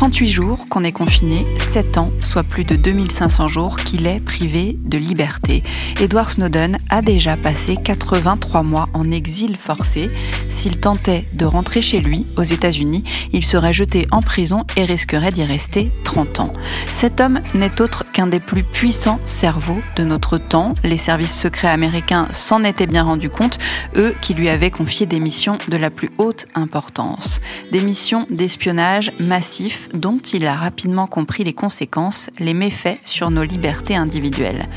38 jours qu'on est confiné, 7 ans, soit plus de 2500 jours qu'il est privé de liberté. Edward Snowden a déjà passé 83 mois en exil forcé. S'il tentait de rentrer chez lui, aux États-Unis, il serait jeté en prison et risquerait d'y rester 30 ans. Cet homme n'est autre qu'un des plus puissants cerveaux de notre temps. Les services secrets américains s'en étaient bien rendus compte, eux qui lui avaient confié des missions de la plus haute importance. Des missions d'espionnage massif dont il a rapidement compris les conséquences, les méfaits sur nos libertés individuelles.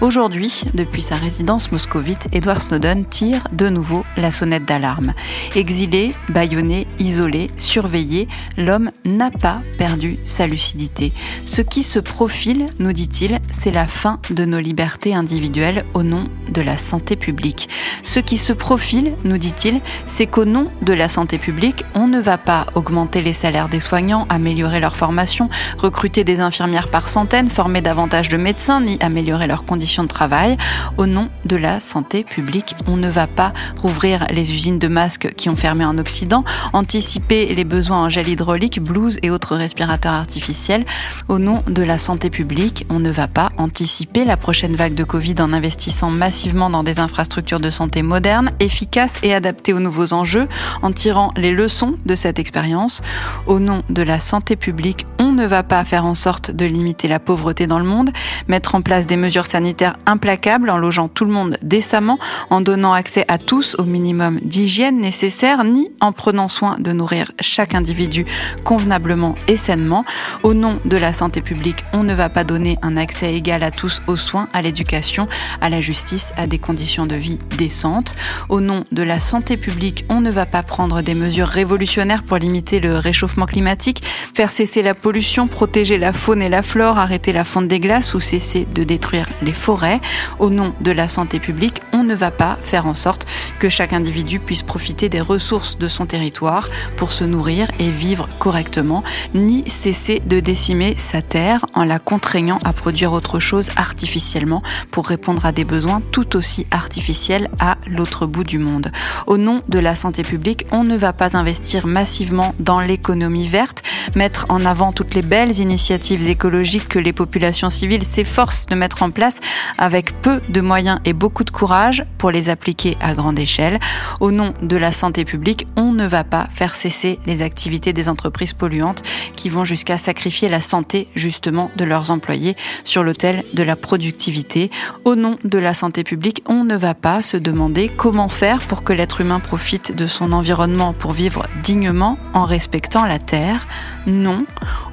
Aujourd'hui, depuis sa résidence moscovite, Edward Snowden tire de nouveau la sonnette d'alarme. Exilé, bâillonné, isolé, surveillé, l'homme n'a pas perdu sa lucidité. Ce qui se profile, nous dit-il, c'est la fin de nos libertés individuelles au nom de la santé publique. Ce qui se profile, nous dit-il, c'est qu'au nom de la santé publique, on ne va pas augmenter les salaires des soignants, améliorer leur formation, recruter des infirmières par centaines, former davantage de médecins, ni améliorer leurs conditions de travail. Au nom de la santé publique, on ne va pas rouvrir les usines de masques qui ont fermé en Occident, anticiper les besoins en gel hydraulique, blouses et autres respirateurs artificiels. Au nom de la santé publique, on ne va pas anticiper la prochaine vague de Covid en investissant massivement dans des infrastructures de santé modernes, efficaces et adaptées aux nouveaux enjeux, en tirant les leçons de cette expérience. Au nom de la santé publique, on ne va pas faire en sorte de limiter la pauvreté dans le monde, mettre en place des mesures sanitaires implacable en logeant tout le monde décemment, en donnant accès à tous au minimum d'hygiène nécessaire, ni en prenant soin de nourrir chaque individu convenablement et sainement. Au nom de la santé publique, on ne va pas donner un accès égal à tous aux soins, à l'éducation, à la justice, à des conditions de vie décentes. Au nom de la santé publique, on ne va pas prendre des mesures révolutionnaires pour limiter le réchauffement climatique, faire cesser la pollution, protéger la faune et la flore, arrêter la fonte des glaces ou cesser de détruire les forêts au nom de la santé publique, on ne va pas faire en sorte que chaque individu puisse profiter des ressources de son territoire pour se nourrir et vivre correctement, ni cesser de décimer sa terre en la contraignant à produire autre chose artificiellement pour répondre à des besoins tout aussi artificiels à l'autre bout du monde. Au nom de la santé publique, on ne va pas investir massivement dans l'économie verte, mettre en avant toutes les belles initiatives écologiques que les populations civiles s'efforcent de mettre en place avec peu de moyens et beaucoup de courage pour les appliquer à grande échelle. Au nom de la santé publique, on ne va pas faire cesser les activités des entreprises polluantes qui vont jusqu'à sacrifier la santé justement de leurs employés sur l'autel de la productivité. Au nom de la santé publique, on ne va pas se demander comment faire pour que l'être humain profite de son environnement pour vivre dignement en respectant la Terre. Non,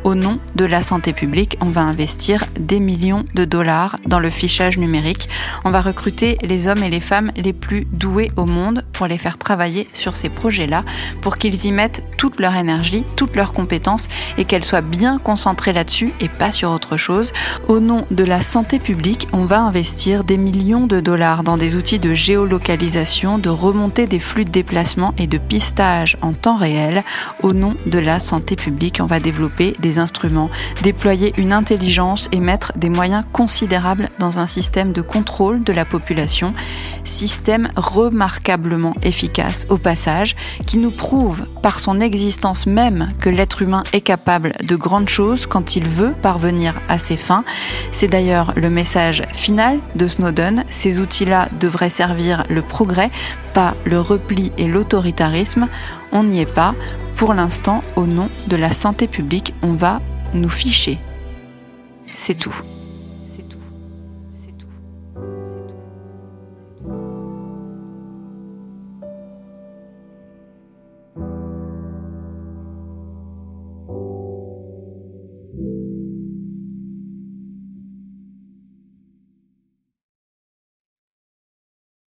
au nom de la santé publique, on va investir des millions de dollars dans le fichage numérique. On va recruter les hommes et les femmes les plus doués au monde pour les faire travailler sur ces projets-là, pour qu'ils y mettent toute leur énergie, toutes leurs compétences et qu'elles soient bien concentrées là-dessus et pas sur autre chose. Au nom de la santé publique, on va investir des millions de dollars dans des outils de géolocalisation, de remontée des flux de déplacement et de pistage en temps réel. Au nom de la santé publique, on va développer des instruments, déployer une intelligence et mettre des moyens considérables dans un système de contrôle de la population, système remarquablement efficace au passage, qui nous prouve par son existence même que l'être humain est de grandes choses quand il veut parvenir à ses fins. C'est d'ailleurs le message final de Snowden. Ces outils-là devraient servir le progrès, pas le repli et l'autoritarisme. On n'y est pas. Pour l'instant, au nom de la santé publique, on va nous ficher. C'est tout.